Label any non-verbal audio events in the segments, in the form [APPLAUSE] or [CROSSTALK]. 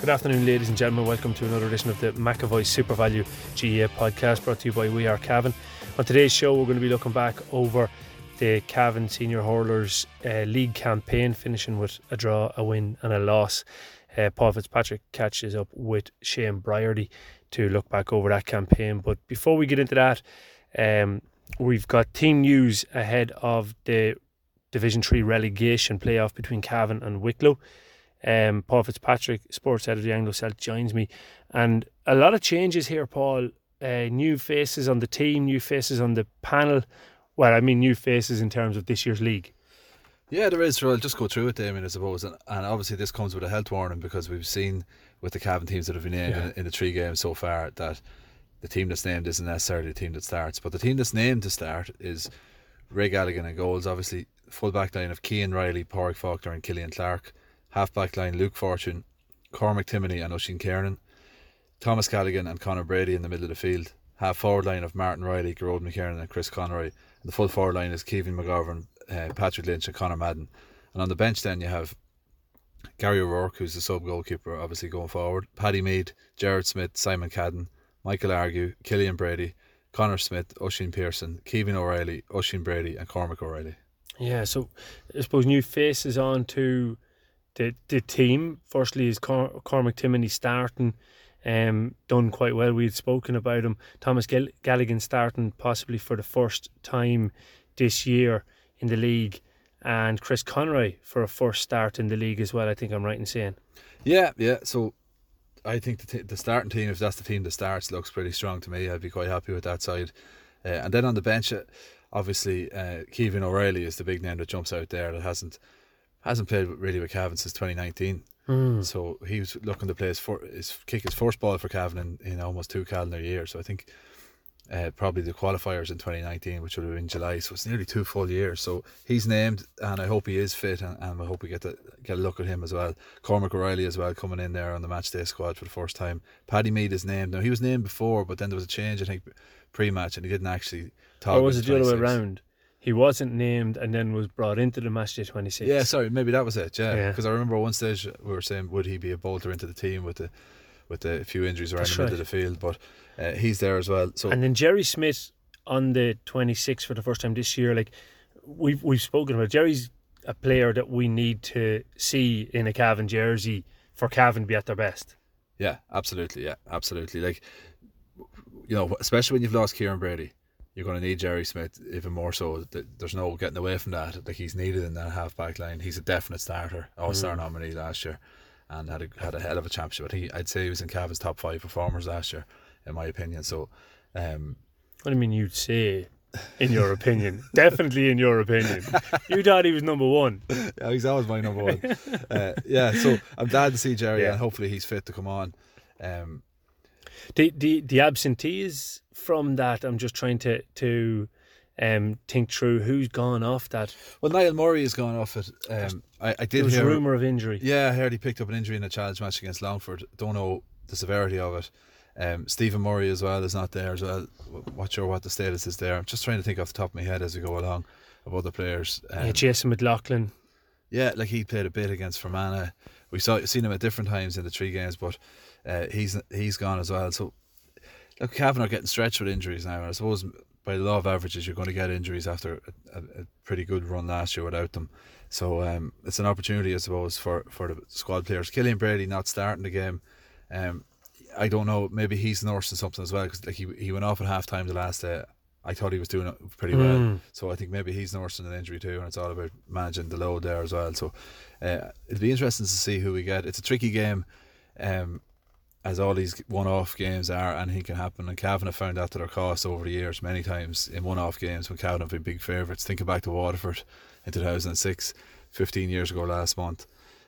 Good afternoon, ladies and gentlemen. Welcome to another edition of the McAvoy SuperValu GA podcast brought to you by We Are Cavan. On today's show, we're going to be looking back over the Cavan Senior Hurlers uh, League campaign, finishing with a draw, a win, and a loss. Uh, Paul Fitzpatrick catches up with Shane Briardy to look back over that campaign. But before we get into that, um, we've got team news ahead of the Division 3 relegation playoff between Cavan and Wicklow. Um, Paul Fitzpatrick, sports editor of the Anglo Celt, joins me. And a lot of changes here, Paul. Uh, new faces on the team, new faces on the panel. Well, I mean, new faces in terms of this year's league. Yeah, there is. So I'll just go through it, Damien, I suppose. And, and obviously, this comes with a health warning because we've seen with the Cavan teams that have been named Yeah. in, in the three games so far that the team that's named isn't necessarily the team that starts. But the team that's named to start is Ray Galligan in goals, obviously, full back line of Keane Riley, Pádraig Faulkner, and Killian Clark. Half back line Luke Fortune, Cormac Timoney, and Oisin Kiernan. Thomas Galligan and Conor Brady in the middle of the field. Half forward line of Martin Riley, Gerard McKiernan, and Chris Conroy. And the full forward line is Kevin McGovern, uh, Patrick Lynch, and Conor Madden. And on the bench, then you have Gary O'Rourke, who's the sub goalkeeper, obviously going forward. Paddy Mead, Jared Smith, Simon Cadden, Michael Argue, Killian Brady, Connor Smith, Oisin Pearson, Kevin O'Reilly, Oisin Brady, and Cormac O'Reilly. Yeah, so I suppose new faces on to the the team. Firstly, is Cor- Cormac Timoney starting, um, done quite well. We had spoken about him. Thomas Gall- Galligan starting possibly for the first time this year in the league, and Chris Conroy for a first start in the league as well. I think I'm right in saying. Yeah, yeah. So I think the, t- the starting team, if that's the team that starts, looks pretty strong to me. I'd be quite happy with that side. Uh, and then on the bench, uh, obviously, uh, Kevin O'Reilly is the big name that jumps out there that hasn't hasn't played really with Cavan since 2019. So he was looking to play his, for, his kick his first ball for Cavan in, in almost two calendar years. So I think uh, probably the qualifiers in 2019, which would have been July. So it's nearly two full years. So he's named, and I hope he is fit, and, and I hope we get to get a look at him as well. Cormac O'Reilly as well coming in there on the match day squad for the first time. Paddy Mead is named. Now he was named before, but then there was a change I think pre-match, and he didn't actually. talk Or was it the other way 26. around? He wasn't named and then was brought into the match day 26. Yeah, sorry, maybe that was it. Yeah, Yeah. because I remember at one stage we were saying would he be a bolter into the team with the with the few injuries around That's the middle right. of the field, but uh, he's there as well. So And then Jerry Smith on the 26 for the first time this year. Like we've we've spoken about, Jerry's a player that we need to see in a Cavan jersey for Cavan to be at their best. Yeah, absolutely. Yeah, absolutely. Like, you know, especially when you've lost Kieran Brady, you're going to need Jerry Smith even more so. There's no getting away from that. Like he's needed in that half back line. He's a definite starter, All Star nominee last year, and had a had a hell of a championship. But he, I'd say, he was in Cavan's top five performers last year, in my opinion. So, um, What do you mean you'd say? In your opinion, [LAUGHS] definitely in your opinion, you thought he was number one. yeah, he's always my number one. [LAUGHS] uh, yeah, so I'm glad to see Jerry, Yeah. and hopefully he's fit to come on. Um, The the the absentees from that. I'm just trying to to um think through who's gone off that. well, Niall Murray has gone off it. Um, I, I There did was hear rumor of injury. Yeah, I heard he picked up an injury in a challenge match against Longford. Don't know the severity of it. Um, Stephen Murray as well is not there as well. Not sure what the status is there. I'm just trying to think off the top of my head as we go along of other players. Um, yeah, Jason McLaughlin. yeah, like he played a bit against Fermanagh. We saw seen him at different times in the three games, but uh, he's he's gone as well. So look, Cavan are getting stretched with injuries now. I suppose by the law of averages, you're going to get injuries after a, a, pretty good run last year without them. So um, it's an opportunity, I suppose, for, for the squad players. Killian Brady not starting the game. Um, I don't know. Maybe he's nursing something as well because like he he went off at half time the last day. I thought he was doing it pretty well, Mm. so I think maybe he's nursing an injury too, and it's all about managing the load there as well. So uh, it'll be interesting to see who we get. It's a tricky game, um, as all these one-off games are. Anything can happen, and Cavan have found out that to their cost over the years many times in one-off games when Cavan have been big favourites. Thinking back to Waterford in 2006, 15 years ago last month,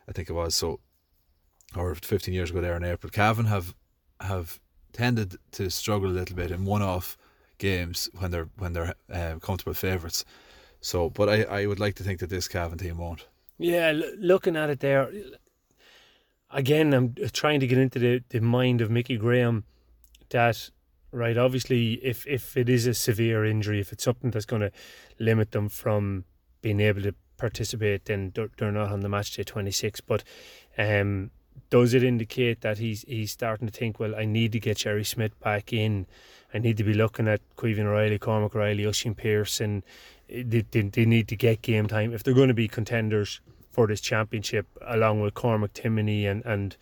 I think it was. So or 15 years ago there in April. Cavan have have tended to struggle a little bit in one-off games when they're when they're uh, comfortable favourites. So, but I, I would like to think that this Cavan team won't. Yeah, l- looking at it there, again, I'm trying to get into the, the mind of Mickey Graham that, right, obviously, if, if it is a severe injury, if it's something that's going to limit them from being able to participate, then they're, they're not on the match day 26. But um, does it indicate that he's he's starting to think, well, I need to get Jerry Smith back in? I need to be looking at Kevin O'Reilly, Cormac O'Reilly, Oisin Pearson. They, they, they need to get game time if they're going to be contenders for this championship, along with Cormac Timoney and and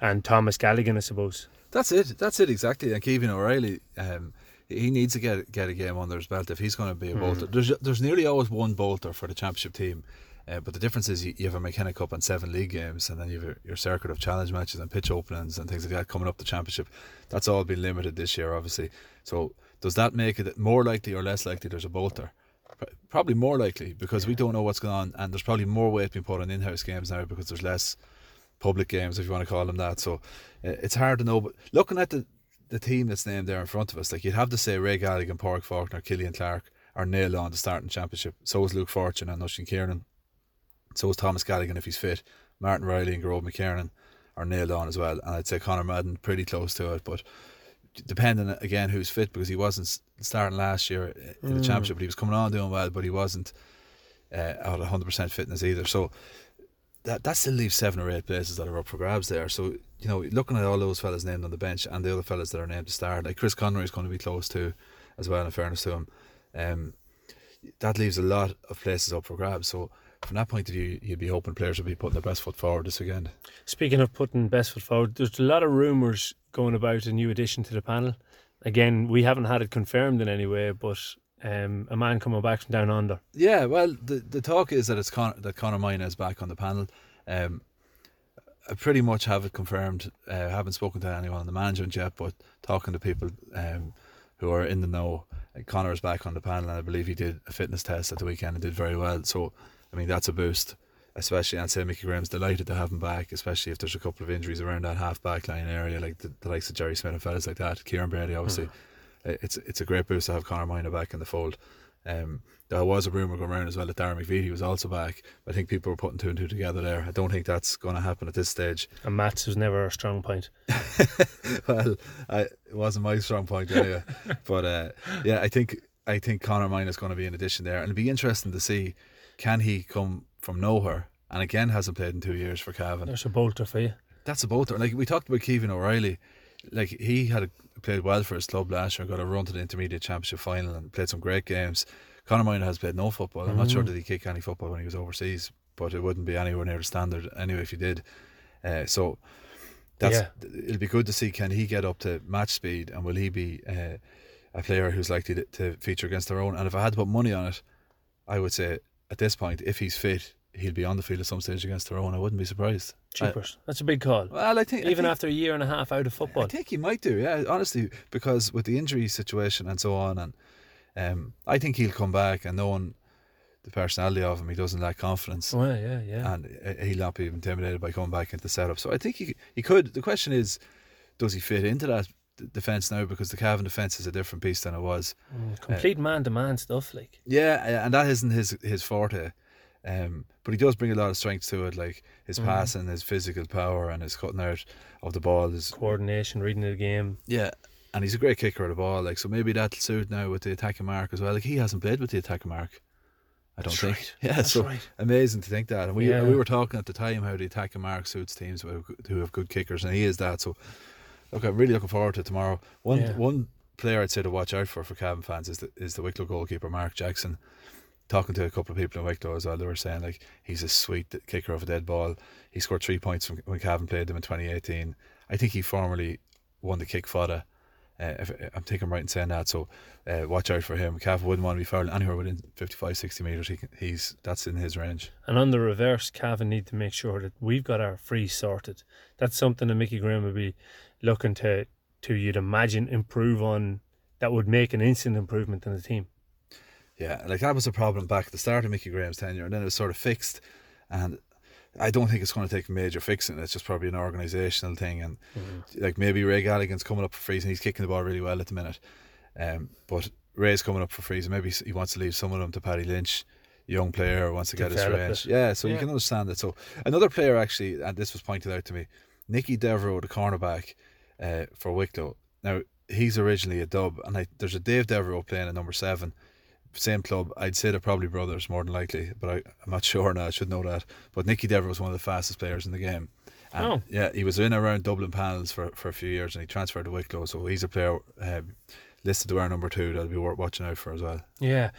and Thomas Galligan, I suppose. That's it. That's it exactly. And Kevin O'Reilly, um, he needs to get get a game under his belt if he's going to be a bolter. There's there's nearly always one bolter for the championship team. Uh, but the difference is you, you have a McKenna Cup and seven league games, and then you have your, your circuit of challenge matches and pitch openings and things like that coming up the championship. That's all been limited this year, obviously. So does that make it more likely or less likely there's a bolter? Pro- Probably more likely because we don't know what's going on, and there's probably more weight being put on in-house games now because there's less public games, if you want to call them that. So uh, it's hard to know. But looking at the the team that's named there in front of us, like you'd have to say Ray Galligan, Pádraig Faulkner, Killian Clark are nailed on the starting championship. So is Luke Fortune and Oisin Kiernan. So is Thomas Galligan if he's fit. Martin Riley and Gearóid McKiernan are nailed on as well. And I'd say Conor Madden pretty close to it, but depending again who's fit because he wasn't starting last year in the championship, but he was coming on doing well, but he wasn't uh, out 100% fitness either. So that that still leaves seven or eight places that are up for grabs there. So you know, looking at all those fellas named on the bench and the other fellas that are named to start, like Chris Conroy is going to be close to as well. In fairness to him, um, that leaves a lot of places up for grabs. So from that point of view, you'd be hoping players will be putting their best foot forward this weekend. Speaking of putting best foot forward, there's a lot of rumours going about a new addition to the panel. Again, we haven't had it confirmed in any way, but um, a man coming back from down under. Yeah, well, the the talk is that it's Con- that Conor Moynagh is back on the panel. Um, I pretty much have it confirmed. Uh, I haven't spoken to anyone in the management yet, but talking to people um, who are in the know, Conor is back on the panel, and I believe he did a fitness test at the weekend and did very well. So, I mean, that's a boost. Especially, I'd say Mickey Graham's delighted to have him back, especially if there's a couple of injuries around that half back line area, like the, the likes of Jerry Smith and fellas like that. Kieran Brady, obviously, Uh, it's it's a great boost to have Conor Moynagh back in the fold. Um, there was a rumour going around as well that Darren McVeety was also back. I think people were putting two and two together there. I don't think that's going to happen at this stage. And Matt's was never a strong point. [LAUGHS] well, I, it wasn't my strong point anyway. [LAUGHS] but uh, yeah, I think I think Conor Moynagh is going to be an addition there, and it'll be interesting to see can he come from nowhere and again hasn't played in two years for Cavan. There's a bolter for you. That's a bolter. Like we talked about Kevin O'Reilly, like he had played well for his club last year, got a run to the intermediate championship final, and played some great games. Conor Moynagh has played no football. I'm not sure did he kick any football when he was overseas, but it wouldn't be anywhere near the standard anyway if he did. Uh, so that's Yeah. it'll be good to see can he get up to match speed and will he be uh, a player who's likely to, to feature against their own. And if I had to put money on it, I would say at this point, if he's fit, he'll be on the field at some stage against own. I wouldn't be surprised. I- That's a big call. well, I think I Even think- after a year and a half out of football. I think he might do, yeah, honestly, because with the injury situation and so on, and um, I think he'll come back and knowing the personality of him, he doesn't lack confidence, Well, yeah, yeah. and uh, he'll not be intimidated by coming back into the setup. So I think he he could. The question is, does he fit into that defense now? Because the Cavan defense is a different beast than it was. Mm, Complete man to man stuff. Like, Yeah, uh, and that isn't his his forte. Um, but he does bring a lot of strength to it, like his passing, his physical power, and his cutting out of the ball. His coordination, reading of the game. Yeah, and he's a great kicker of the ball. Like so, maybe that'll suit now with the attacking mark as well. Like he hasn't played with the attacking mark. I don't That's think. right. [LAUGHS] Yeah, That's so right. amazing to think that. And we Yeah. we were talking at the time how the attacking mark suits teams who have good kickers, and he is that. So, look, I'm really looking forward to tomorrow. One Yeah. one player I'd say to watch out for for Cavan fans is the is the Wicklow goalkeeper Mark Jackson. Talking to a couple of people in Wicklow as well, they were saying like he's a sweet kicker of a dead ball. He scored three points from when Cavan played them in 2018. I think he formerly won the kick Fada. Uh, if, I'm thinking I'm right in saying that. So uh, watch out for him. Cav wouldn't want to be fouling anywhere within 55, 60 metres. He can, he's That's in his range. And on the reverse, Cavan need to make sure that we've got our free sorted. That's something that Mickey Graham would be looking to, to you'd imagine, improve on that would make an instant improvement in the team. Yeah, like that was a problem back at the start of Mickey Graham's tenure, and then it was sort of fixed. And I don't think it's going to take major fixing. It's just probably an organisational thing, and mm-hmm. like maybe Ray Galligan's coming up for frees, and he's kicking the ball really well at the minute. Um, but Ray's coming up for frees, and maybe he wants to leave some of them to Paddy Lynch, young player wants to get his range. It. Yeah, so yeah. you can understand that. So another player actually, and this was pointed out to me, Nicky Devereux, the cornerback uh, for Wicklow. Now he's originally a dub, and I, there's a Dave Devereux playing at number seven same club. I'd say they're probably brothers more than likely, but I, am not [LAUGHS] sure now. I should know that. But Nicky Dever was one of the fastest players in the game. And oh. yeah, he was in around Dublin panels for, for a few years and he transferred to Wicklow. So he's a player um, listed to our number two that'll be worth watching out for as well. Yeah.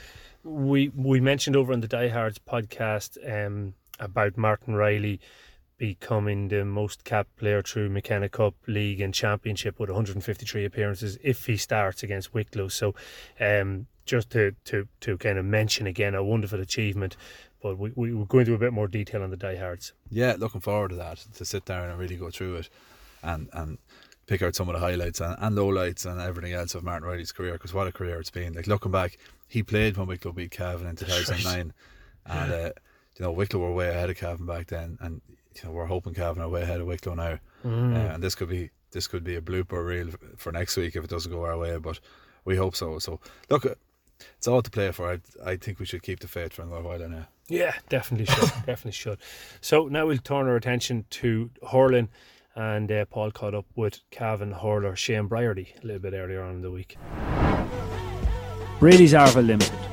We we mentioned over on the Diehards podcast um, about Martin Riley becoming the most capped player through McKenna Cup League and Championship with 153 appearances if he starts against Wicklow. So um, just to, to, to kind of mention again a wonderful achievement. But we, we, we're going into a bit more detail on the diehards. Yeah, looking forward to that, to sit down and really go through it and, and pick out some of the highlights and, and lowlights and everything else of Martin Riley's career because what a career it's been. Like looking back, he played when Wicklow beat Cavan in 2009. and, uh, you know, Wicklow were way ahead of Cavan back then. And, you know, we're hoping Cavan are way ahead of Wicklow now. Mm. Uh, and this could be this could be a blooper reel for next week if it doesn't go our way. But we hope so. So, look, it's all to play for. I, I think we should keep the faith for another while now. Yeah, definitely should. [LAUGHS] definitely should. So now we'll turn our attention to hurling, and uh, Paul caught up with Cavan hurler Shane Briarty a little bit earlier on in the week. Brady's Arva Limited,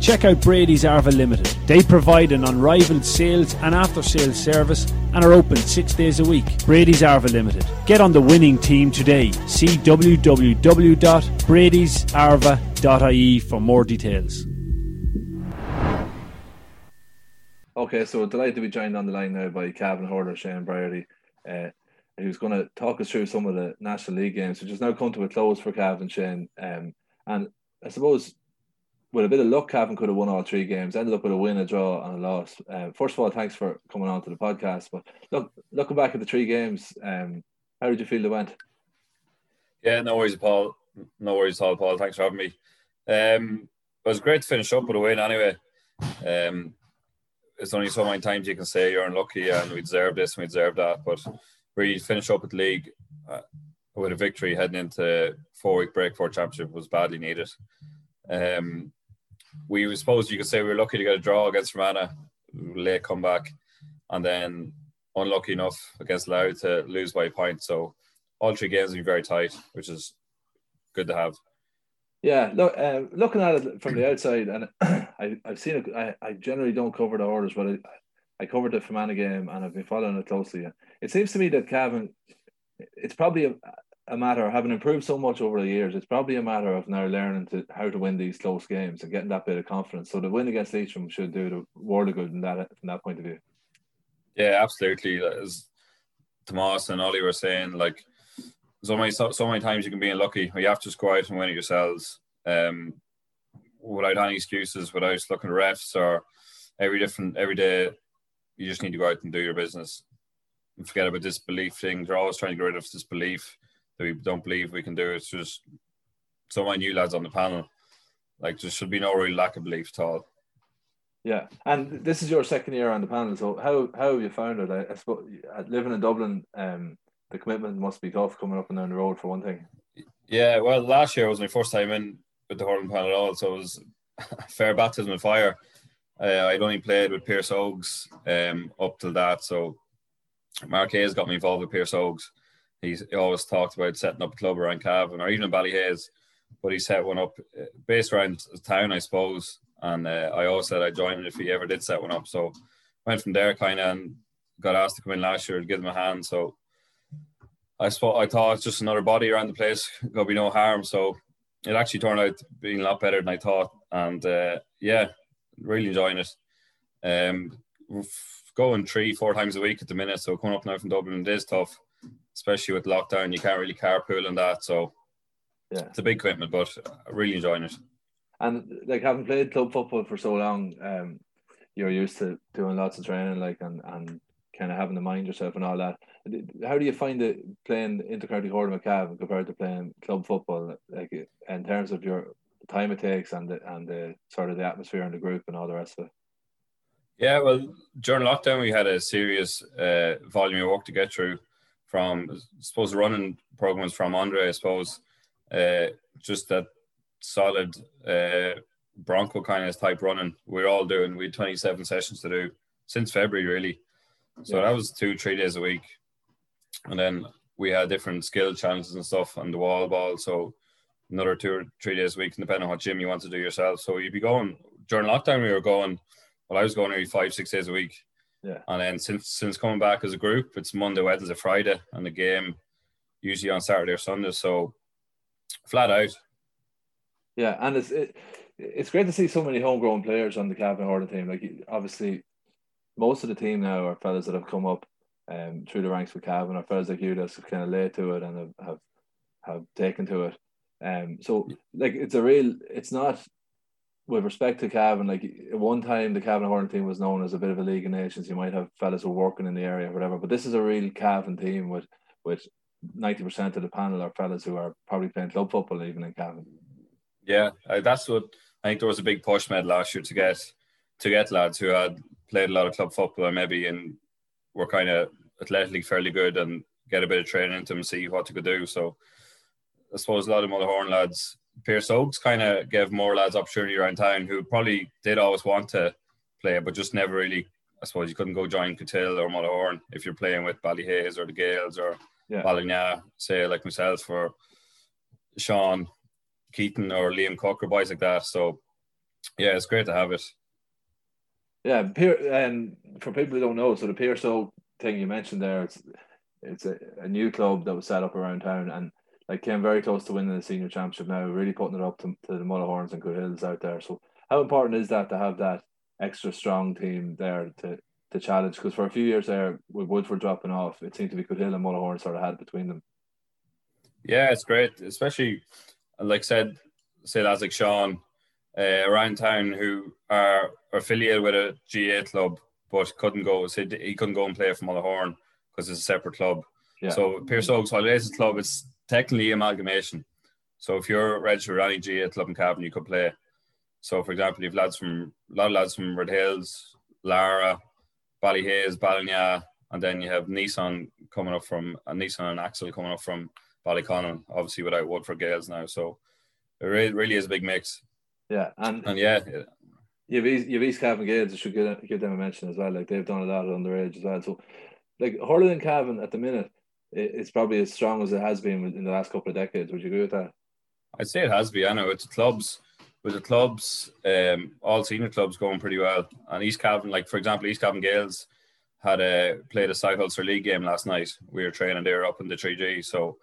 check out Brady's Arva Limited. They provide an unrivaled sales and after sales service and are open six days a week. Brady's Arva Limited. Get on the winning team today. See www.bradysarva.ie for more details. Okay, so delighted to be joined on the line now by Cavan Horder, Shane Briarty. Uh, who's going to talk us through some of the National League games, which has now come to a close for Cavan Shane. Um, and I suppose with a bit of luck, Cavan could have won all three games, ended up with a win, a draw, and a loss. Um, first of all, thanks for coming on to the podcast. But look, looking back at the three games, um, how did you feel they went? Yeah, no worries, Paul. No worries at all, Paul. Thanks for having me. Um, it was great to finish up with a win anyway. Um, it's only so many times you can say you're unlucky and we deserve this and we deserve that. But we finish up with the league uh, with a victory heading into four week break for championship was badly needed. Um, we suppose you could say we were lucky to get a draw against Fermanagh, late comeback, and then unlucky enough against Louth to lose by a point. So all three games have been very tight, which is good to have. Yeah, look, uh, looking at it from the outside, and [COUGHS] I, I've seen it. I, I generally don't cover the orders, but I, I covered the Fermanagh game and I've been following it closely. It seems to me that Cavan, it's probably a, a matter of having improved so much over the years. It's probably a matter of now learning to how to win these close games and getting that bit of confidence. So the win against Leitrim should do the world of good in that from that point of view. Yeah, absolutely. As Tomas and Ollie were saying, like so many so, so many times you can be unlucky. You have to just go out and win it yourselves. Um, without any excuses, without looking at refs or every different every day you just need to go out and do your business and forget about this belief thing. They're always trying to get rid of this belief that we don't believe we can do it. It's just so my new lads on the panel. Like there should be no real lack of belief at all. Yeah, and this is your second year on the panel. So how how have you found it? I, I suppose living in Dublin, um, the commitment must be tough coming up and down the road for one thing. Yeah, well, last year was my first time in with the hurling panel at all, so it was [LAUGHS] fair baptism of fire. Uh, I'd only played with Pearse Oaks um, up till that. So Mark Hayes got me involved with Pearse Oaks. He's he always talked about setting up a club around Cavan or even in Ballyhaise, but he set one up uh, based around town, I suppose. And uh, I always said I'd join it if he ever did set one up. So went from there kind of and got asked to come in last year to give him a hand. So I suppose I thought it's just another body around the place. [LAUGHS] Gonna be no harm. So it actually turned out being a lot better than I thought. And uh, yeah, really enjoying it. Um, going three, four times a week at the minute. So coming up now from Dublin, it is tough, especially with lockdown. You can't really carpool and that. So yeah, it's a big commitment, but really enjoying it. And like having played club football for so long, um, you're used to doing lots of training, like and and kind of having to mind yourself and all that. How do you find it playing intercounty hurling with Cavan compared to playing club football? Like in terms of your time it takes and the and the sort of the atmosphere in the group and all the rest of it. Yeah, well, during lockdown we had a serious uh, volume of work to get through. From I suppose running programs from Andre, I suppose, uh, just that solid uh, Bronco kind of type running. We're all doing. We had 27 sessions to do since February, really. So yeah. that was two, three days a week, and then we had different skill challenges and stuff on the wall ball. So another two or three days a week, depending on what gym you want to do yourself. So you'd be going during lockdown. We were going. Well, I was going every five, six days a week. Yeah. And then since since coming back as a group, it's Monday, Wednesday, Friday, and the game usually on Saturday or Sunday. So flat out. Yeah, and it's it, it's great to see so many homegrown players on the Cavan Horton team. Like obviously, most of the team now are fellas that have come up um, through the ranks with Cavan, or fellas like you that's kind of late to it and have have, have taken to it. Um, so like it's a real, it's not with respect to Cavan. Like at one time, the Cavan Hurling team was known as a bit of a league of nations. You might have fellas who are working in the area or whatever, but this is a real Cavan team with with ninety percent of the panel are fellas who are probably playing club football even in Cavan. Yeah, that's what I think. There was a big push made last year to get to get lads who had played a lot of club football maybe and were kind of athletically fairly good and get a bit of training into them and see what they could do. So I suppose a lot of Mullahoran lads, Pearse Oaks kind of gave more lads opportunity around town who probably did always want to play, but just never really. I suppose you couldn't go join Cootehill or Mullahoran if you're playing with Ballyhaise or the Gaels or yeah. Ballyna, say like myself or Sean Keaton or Liam Cook or boys like that. So yeah, it's great to have it. Yeah, and for people who don't know, so the Pearse Oak thing you mentioned there, it's it's a, a new club that was set up around town and like came very close to winning the senior championship now, really putting it up to, to the Mullahorns and Cootehills out there. So how important is that to have that extra strong team there to to challenge? Because for a few years there, with Woodford dropping off, it seemed to be Cootehill and Mullahorn sort of had between them. Yeah, it's great, especially like I said, say lads like Sean uh, around town who are affiliated with a GA club, but couldn't go. So he couldn't go and play for Mullahorn because it's a separate club. Yeah. So Pearse Oaks, while it is a club, it's technically amalgamation. So if you're registered with any GA club in Cavan, you could play. So for example, you've lads from a lot of lads from Red Hills, Lara, Ballyhaise, Ballina, and then you have Nissan coming up from uh, Nissan and Axel coming up from Ballyconnell, obviously without Woodford Gaels now. So it really, really is a big mix. Yeah, and and yeah, you've you've East Cavan Gaels. You should give, give them a mention as well. Like they've done a lot underage as well. So like hurling and Cavan at the minute, it's probably as strong as it has been in the last couple of decades. Would you agree with that? I'd say it has been. I know it's clubs with the clubs, um, all senior clubs going pretty well. And East Cavan, like for example, East Cavan Gaels had a played a South Ulster League game last night. We were training there up in the 3G, so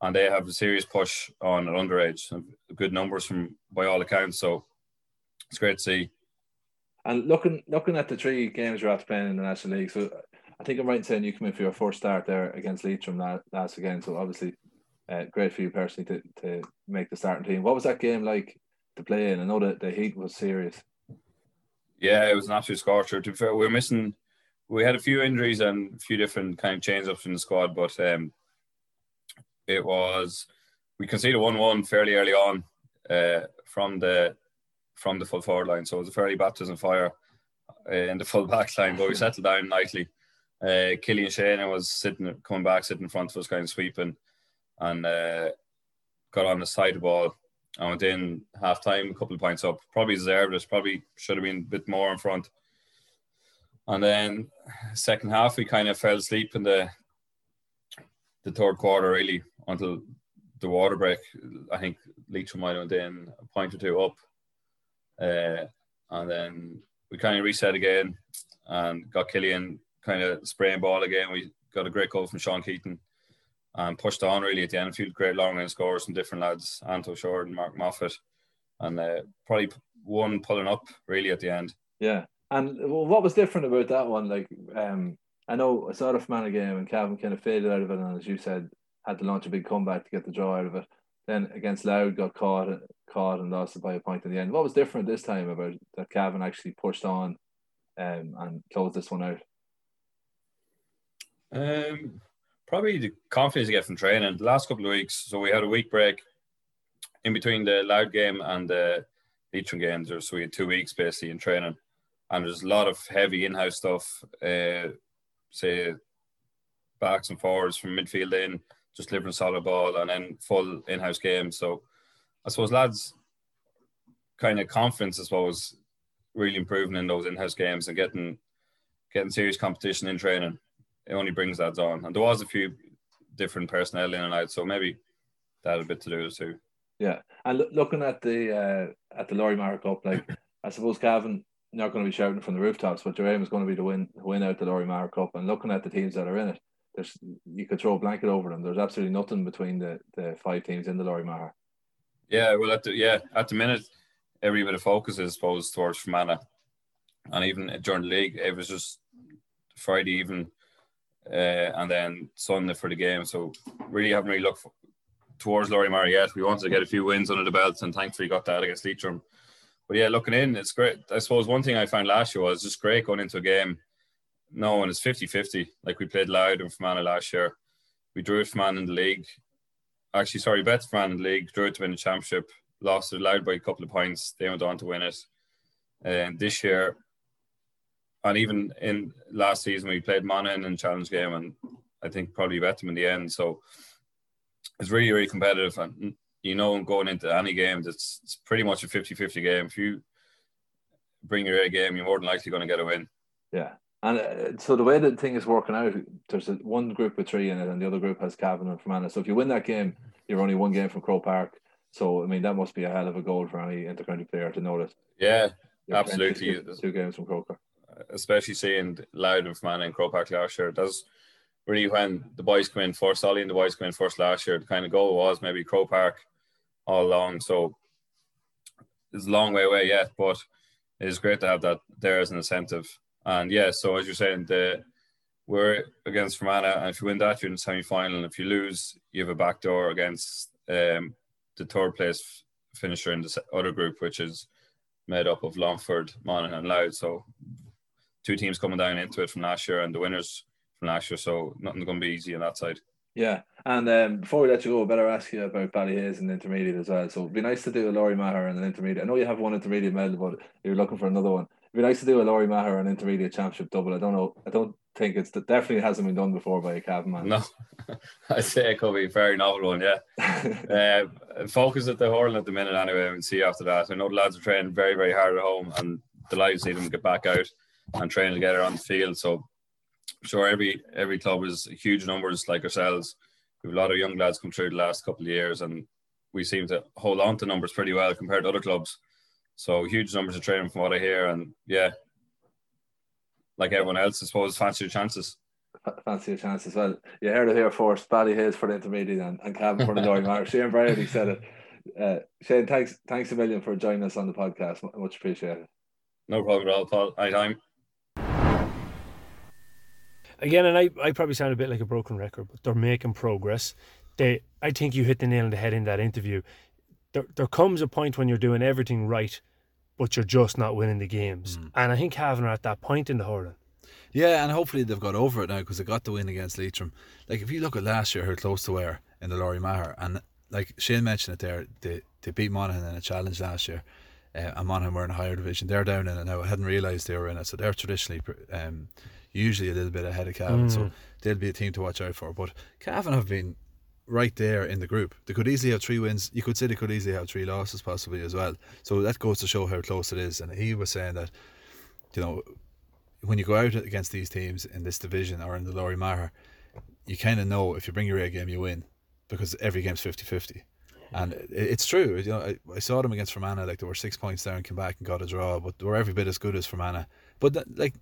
and they have a serious push on at underage, good numbers from by all accounts. So it's great to see. And looking looking at the three games you're after playing in the National League, so I think I'm right in saying you come in for your first start there against Leitrim last, last again. So obviously, uh, great for you personally to, to make the starting team. What was that game like to play in? I know that the heat was serious. Yeah, it was an absolute scorcher. To be fair, we were missing. We had a few injuries and a few different kind of change ups in the squad, but um, it was we conceded one one fairly early on uh, from the from the full forward line, so it was a fairly baptism fire uh, in the full back line, but we settled down nicely uh, Killian Shane was sitting, coming back, sitting in front of us, kind of sweeping, and uh, got on the side ball. I went in half time, a couple of points up. Probably deserved it. Probably should have been a bit more in front. And then second half, we kind of fell asleep in the the third quarter, really, until the water break. I think Leitrim might have went in a point or two up, uh, and then we kind of reset again and got Killian kind of spraying ball again. We got a great goal from Sean Keaton and pushed on really at the end. A few great long range scores from different lads, Anto Short and Mark Moffat, and uh, probably one pulling up really at the end. Yeah, and what was different about that one? Like, um, I know I saw the Fermanagh game and Cavan kind of faded out of it, and as you said, had to launch a big comeback to get the draw out of it. Then against Louth, got caught, caught and lost it by a point in the end. What was different this time about that Cavan actually pushed on um, and closed this one out? Um, probably the confidence you get from training. The last couple of weeks, so we had a week break in between the Louth game and the Leitrim games, or so we had two weeks basically in training, and there's a lot of heavy in-house stuff. Uh, say backs and forwards from midfield in, just delivering solid ball, and then full in-house games. So I suppose lads kind of confidence, I suppose, really improving in those in-house games and getting getting serious competition in training. It only brings lads on, and there was a few different personnel in and out, so maybe that had a bit to do with it too. Yeah, and looking at the uh, at the Lory Meagher Cup, like [LAUGHS] I suppose Cavan not going to be shouting from the rooftops, but your aim is going to be to win win out the Lory Meagher Cup. And looking at the teams that are in it, there's you could throw a blanket over them. There's absolutely nothing between the, the five teams in the Lory Meagher. Yeah, well, at the yeah at the minute, every bit of focus is supposed towards Fermanagh, and even during the league, it was just Friday even, uh, and then Sunday for the game. So really haven't really looked for, towards Meagher yet. We wanted to get a few wins under the belt, and thankfully got that against Leitrim. But yeah, looking in, it's great. I suppose one thing I found last year was just great going into a game No, knowing it's 50 50. Like we played Louth and Fermanagh last year. We drew it Fermanagh in the league. Actually, sorry, bet Fermanagh in the league, drew it to win the championship, lost it Louth by a couple of points. They went on to win it. And this year, and even in last season, we played Monaghan in the challenge game, and I think probably bet them in the end. So it's really, really competitive. And you know, going into any game, it's, it's pretty much a 50 50 game. If you bring your A game, you're more than likely going to get a win. Yeah. And uh, so the way the thing is working out, there's a, one group with three in it, and the other group has Cavan and Fermanagh. So if you win that game, you're only one game from Croke Park. So I mean, that must be a hell of a goal for any intercounty player to know that. Yeah, absolutely. Two, two, games from Croke Park. Especially seeing Louth and Fermanagh and Park last year. That's really when the boys come in first. Ollie and the boys come in first last year. The kind of goal was maybe Croke Park all along. So it's a long way away yet, but it is great to have that there as an incentive. And yeah, so as you're saying, the we're against Fermanagh, and if you win that, you're in the semi final. And if you lose, you have a backdoor against um, the third place finisher in the other group, which is made up of Longford, Monaghan, and Louth. So two teams coming down into it from last year, and the winners from last year. So nothing's going to be easy on that side. Yeah, and um, before we let you go, I better ask you about Ballyhaise and intermediate as well. So it'd be nice to do a Lory Meagher and an intermediate. I know you have one intermediate medal, but you're looking for another one. It'd be nice to do a Lory Meagher and intermediate championship double. I don't know. I don't think it's definitely hasn't been done before by a Cavan man. No, [LAUGHS] I say it could be a very novel one. Yeah, [LAUGHS] uh, focus at the hurling at the minute anyway, and see after that. I know the lads are training very very hard at home, and delighted to see them get back out and training together on the field. So sure every every club is huge numbers like ourselves. We've a lot of young lads come through the last couple of years, and we seem to hold on to numbers pretty well compared to other clubs. So huge numbers of training from what I hear, and yeah, like everyone else, I suppose, fancy your chances. Fancy your chances. Well, you heard it here first. Ballyhaise for the intermediate and, and Cavan for the Lory [LAUGHS] Meagher. Shane Brady said it. Uh, Shane, thanks, thanks a million for joining us on the podcast. Much appreciated. No problem at all, Paul. Anytime again, and I, I probably sound a bit like a broken record, but they're making progress. They, I think you hit the nail on the head in that interview. There, there comes a point when you're doing everything right, but you're just not winning the games. Mm. And I think Cavan are at that point in the hurling. Yeah, and hopefully they've got over it now because they got the win against Leitrim. Like if you look at last year, how close they were in the Lory Meagher, and like Shane mentioned it there, they they beat Monaghan in a challenge last year. Uh, and Monaghan were in a higher division. They're down in it now. I hadn't realised they were in it, so they're traditionally um, usually a little bit ahead of Cavan, mm. so they'll be a team to watch out for. But Cavan have been right there in the group. They could easily have three wins. You could say they could easily have three losses possibly as well. So that goes to show how close it is. And he was saying that, you know, when you go out against these teams in this division or in the Lory Meagher, you kind of know if you bring your A game, you win because every game's 50 50. And it's true. You know, I, I, saw them against Fermanagh, like they were six points there and came back and got a draw, but they were every bit as good as Fermanagh. But that, like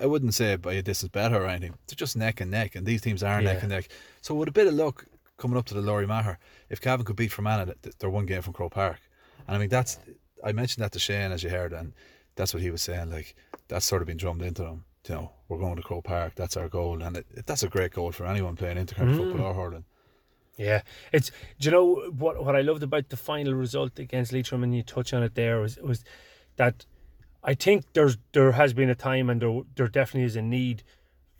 I wouldn't say by a distance better or anything. They're just neck and neck, and these teams are Yeah. neck and neck. So with a bit of luck coming up to the Lory Meagher, if Cavan could beat Fermanagh, th- they're one game from Croke Park. And I mean that's I mentioned that to Shane as you heard, and that's what he was saying. Like that's sort of been drummed into them. You know, we're going to Croke Park. That's our goal, and it, it, that's a great goal for anyone playing intercounty Mm. football or hurling. Yeah, it's. Do you know what? What I loved about the final result against Leitrim, and you touch on it there, was was that I think there's there has been a time, and there there definitely is a need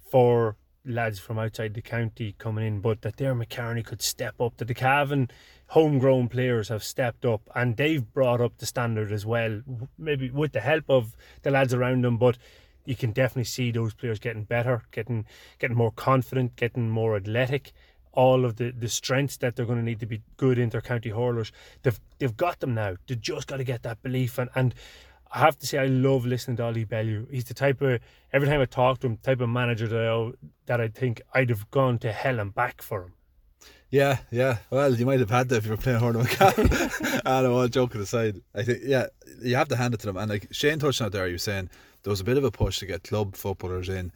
for lads from outside the county coming in, but that their McCartney could step up. That the Cavan homegrown players have stepped up, and they've brought up the standard as well. Maybe with the help of the lads around them, but you can definitely see those players getting better, getting getting more confident, getting more athletic. All of the, the strengths that they're going to need to be good inter-county hurlers, they've they've got them now. They just got to get that belief, and and I have to say I love listening to Ollie Bellew. He's the type of every time I talk to him, type of manager that I that I think I'd have gone to hell and back for him. Yeah, yeah. Well, you might have had that if you were playing hurling with Cavan. I don't know. All joking aside, I think yeah, you have to hand it to them. And like Shane touched on there, you were saying there was a bit of a push to get club footballers in,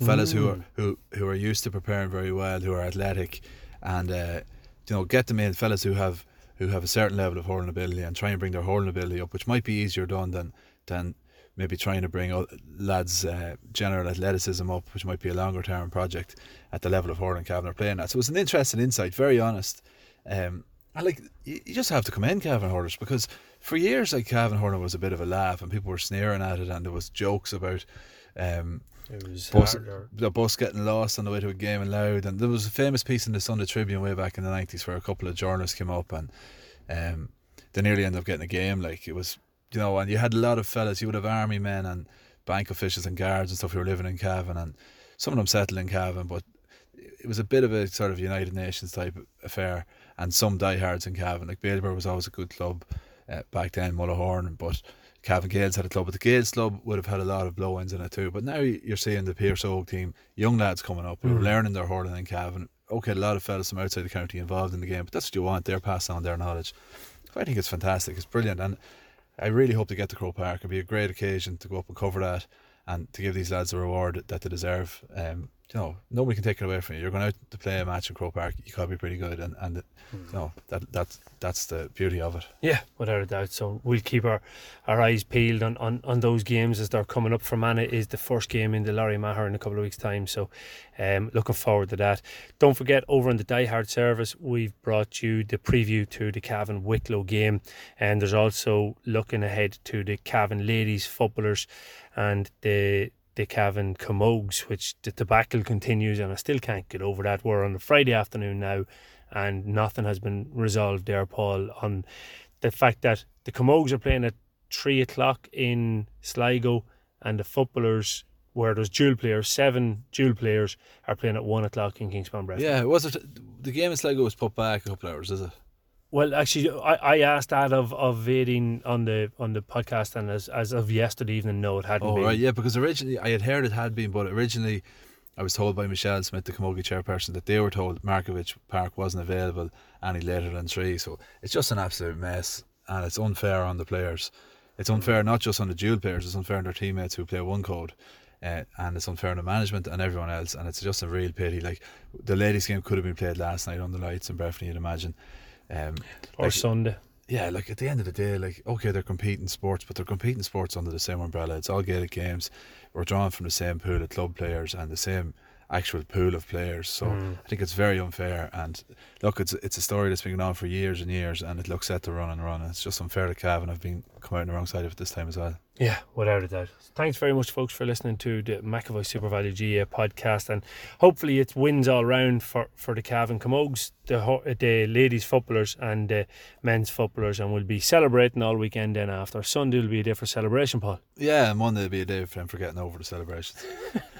fellas who are who who are used to preparing very well, who are athletic, and uh, you know get them in, fellas who have who have a certain level of hurling ability, and try and bring their hurling ability up, which might be easier done than than maybe trying to bring lads' uh, general athleticism up, which might be a longer term project at the level of hurling Cavan are playing at. So it was an interesting insight, very honest. Um, like you, you just have to commend Cavan hurlers because for years like Cavan hurling was a bit of a laugh and people were sneering at it and there was jokes about um, It was bus, the bus getting lost on the way to a game in Louth. And there was a famous piece in the Sunday Tribune way back in the 90s where a couple of journalists came up and um, they nearly ended up getting a game. Like it was, you know, and you had a lot of fellas, you would have army men and bank officials and guards and stuff who were living in Cavan. And some of them settled in Cavan, but it was a bit of a sort of United Nations type affair. And some diehards in Cavan, like Bailieborough was always a good club uh, back then, Mullahorn, but Cavan Gaels had a club, but the Gaels club would have had a lot of blow-ins in it too. But now you're seeing the Pearse Oak team, young lads coming up who are learning their hurling in Cavan. Okay, a lot of fellas from outside the county involved in the game, but that's what you want. They're passing on their knowledge. So I think it's fantastic. It's brilliant, and I really hope to get to Croke Park. It'll be a great occasion to go up and cover that, and to give these lads the reward that they deserve. Um, you know, nobody can take it away from you. You're going out to play a match in Croke Park. You got to be pretty good, and and you know that that's that's the beauty of it. Yeah, without a doubt. So we'll keep our, our eyes peeled on, on, on those games as they're coming up. Fermanagh is the first game in the Lory Meagher in a couple of weeks' time. So um, looking forward to that. Don't forget, over on the Die Hard service, we've brought you the preview to the Cavan Wicklow game. And there's also looking ahead to the Cavan ladies footballers and the the Cavan Camogues, which the debacle continues, and I still can't get over that. We're on a Friday afternoon now, and nothing has been resolved there, Paul, on the fact that the Camogues are playing at three o'clock in Sligo, and the footballers, where there's dual players, seven dual players, are playing at one o'clock in Kingspan Breffni. Yeah, was it the game in Sligo was put back a couple hours? Is it? Well, actually, I, I asked that of of Vading on the on the podcast, and as as of yesterday evening, no, it hadn't Oh been. right, yeah, because originally I had heard it had been, but originally I was told by Michelle Smith, the Camogie chairperson, that they were told Markievicz Park wasn't available any later than three. So it's just an absolute mess, and it's unfair on the players. It's unfair not just on the dual players; it's unfair on their teammates who play one code. Uh, and it's unfair on the management and everyone else, and it's just a real pity. Like the ladies' game could have been played last night on the lights in Breffni, you'd imagine. Um, or like- Sunday. yeah, like at the end of the day, like okay, they're competing sports, but they're competing sports under the same umbrella. It's all Gaelic games. We're drawn from the same pool of club players and the same actual pool of players. So hmm. I think it's very unfair. And look, it's it's a story that's been going on for years and years, and it looks set to run and run. And it's just unfair to Cavan. I've been come out on the wrong side of it this time as well. Yeah, without a doubt. Thanks very much, folks, for listening to the McAvoy SuperValu GA podcast, and hopefully it's wins all round for, for the Cavan Camogues, the the ladies footballers and the men's footballers, and we'll be celebrating all weekend. Then after Sunday will be a day for celebration, Paul. Yeah, and Monday will be a day for them for getting over the celebrations. [LAUGHS]